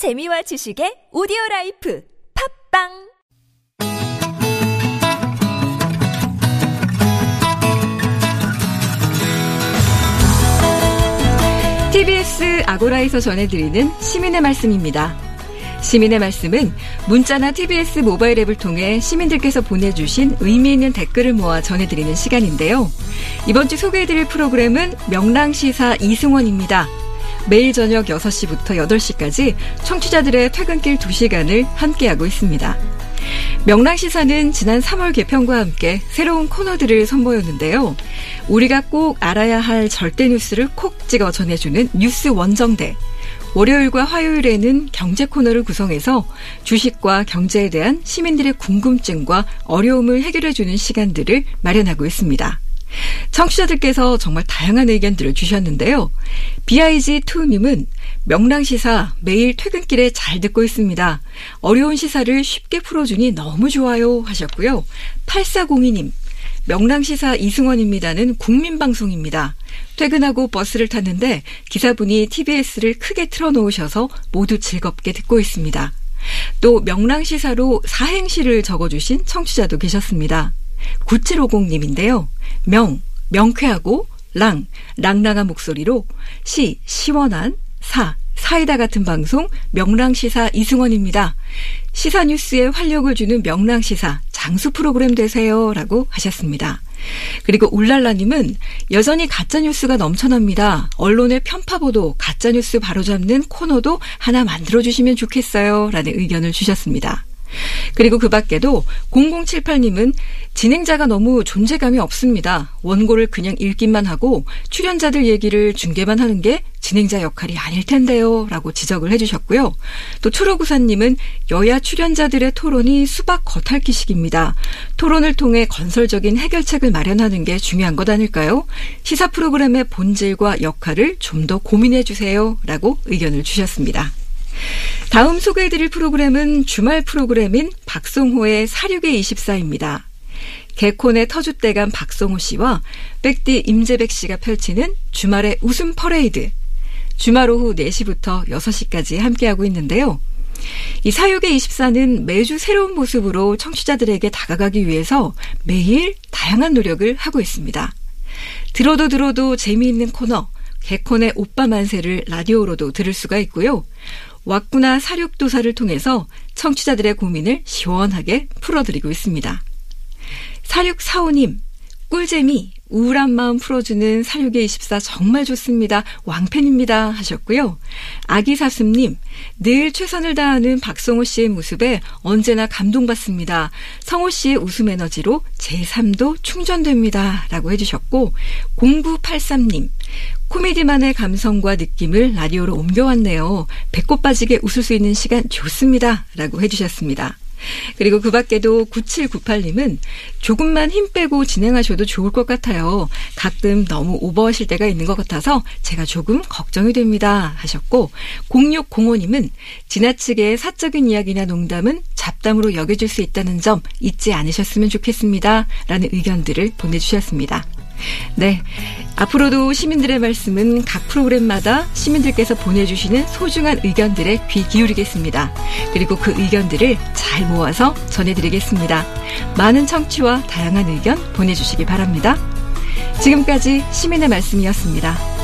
재미와 지식의 오디오 라이프 팟빵 TBS 아고라에서 전해드리는 시민의 말씀입니다. 시민의 말씀은 문자나 TBS 모바일 앱을 통해 시민들께서 보내주신 의미 있는 댓글을 모아 전해드리는 시간인데요. 이번 주 소개해드릴 프로그램은 명랑시사 이승원입니다. 매일 저녁 6시부터 8시까지 청취자들의 퇴근길 2시간을 함께하고 있습니다. 명랑시사는 지난 3월 개편과 함께 새로운 코너들을 선보였는데요. 우리가 꼭 알아야 할 절대 뉴스를 콕 찍어 전해주는 뉴스 원정대. 월요일과 화요일에는 경제 코너를 구성해서 주식과 경제에 대한 시민들의 궁금증과 어려움을 해결해주는 시간들을 마련하고 있습니다. 청취자들께서 정말 다양한 의견들을 주셨는데요. BIG2님은 명랑시사 매일 퇴근길에 잘 듣고 있습니다. 어려운 시사를 쉽게 풀어주니 너무 좋아요 하셨고요. 8402님, 명랑시사 이승원입니다는 국민방송입니다. 퇴근하고 버스를 탔는데 기사분이 TBS를 크게 틀어놓으셔서 모두 즐겁게 듣고 있습니다. 또 명랑시사로 사행시를 적어주신 청취자도 계셨습니다. 9750님인데요. 명, 명쾌하고 랑, 랑랑한 목소리로 시, 시원한 사, 사이다 같은 방송 명랑시사 이승원입니다. 시사뉴스에 활력을 주는 명랑시사 장수 프로그램 되세요. 라고 하셨습니다. 그리고 울랄라님은 여전히 가짜뉴스가 넘쳐납니다. 언론의 편파보도, 가짜뉴스 바로잡는 코너도 하나 만들어주시면 좋겠어요. 라는 의견을 주셨습니다. 그리고 그 밖에도 0078님은 진행자가 너무 존재감이 없습니다. 원고를 그냥 읽기만 하고 출연자들 얘기를 중계만 하는 게 진행자 역할이 아닐 텐데요. 라고 지적을 해주셨고요. 또 초로구사님은 여야 출연자들의 토론이 수박 겉핥기식입니다. 토론을 통해 건설적인 해결책을 마련하는 게 중요한 것 아닐까요? 시사 프로그램의 본질과 역할을 좀 더 고민해 주세요. 라고 의견을 주셨습니다. 다음 소개해드릴 프로그램은 주말 프로그램인 박성호의 사륙의 24입니다. 개콘의 터줏대감 박성호 씨와 백디 임재백 씨가 펼치는 주말의 웃음 퍼레이드. 주말 오후 4시부터 6시까지 함께하고 있는데요. 이 사육의 24는 매주 새로운 모습으로 청취자들에게 다가가기 위해서 매일 다양한 노력을 하고 있습니다. 들어도 들어도 재미있는 코너, 개콘의 오빠 만세를 라디오로도 들을 수가 있고요. 왁구나 사육도사를 통해서 청취자들의 고민을 시원하게 풀어드리고 있습니다. 사육사오님, 꿀잼이 우울한 마음 풀어주는 사육의 24 정말 좋습니다. 왕팬입니다. 하셨고요. 아기사슴님, 늘 최선을 다하는 박성호 씨의 모습에 언제나 감동받습니다. 성호 씨의 웃음 에너지로 제 삶도 충전됩니다. 라고 해주셨고, 0983님, 코미디만의 감성과 느낌을 라디오로 옮겨왔네요. 배꼽 빠지게 웃을 수 있는 시간 좋습니다. 라고 해주셨습니다. 그리고 그 밖에도 9798님은 조금만 힘 빼고 진행하셔도 좋을 것 같아요. 가끔 너무 오버하실 때가 있는 것 같아서 제가 조금 걱정이 됩니다. 하셨고, 0605님은 지나치게 사적인 이야기나 농담은 잡담으로 여겨질 수 있다는 점 잊지 않으셨으면 좋겠습니다. 라는 의견들을 보내주셨습니다. 네. 앞으로도 시민들의 말씀은 각 프로그램마다 시민들께서 보내주시는 소중한 의견들에 귀 기울이겠습니다. 그리고 그 의견들을 잘 모아서 전해드리겠습니다. 많은 청취와 다양한 의견 보내주시기 바랍니다. 지금까지 시민의 말씀이었습니다.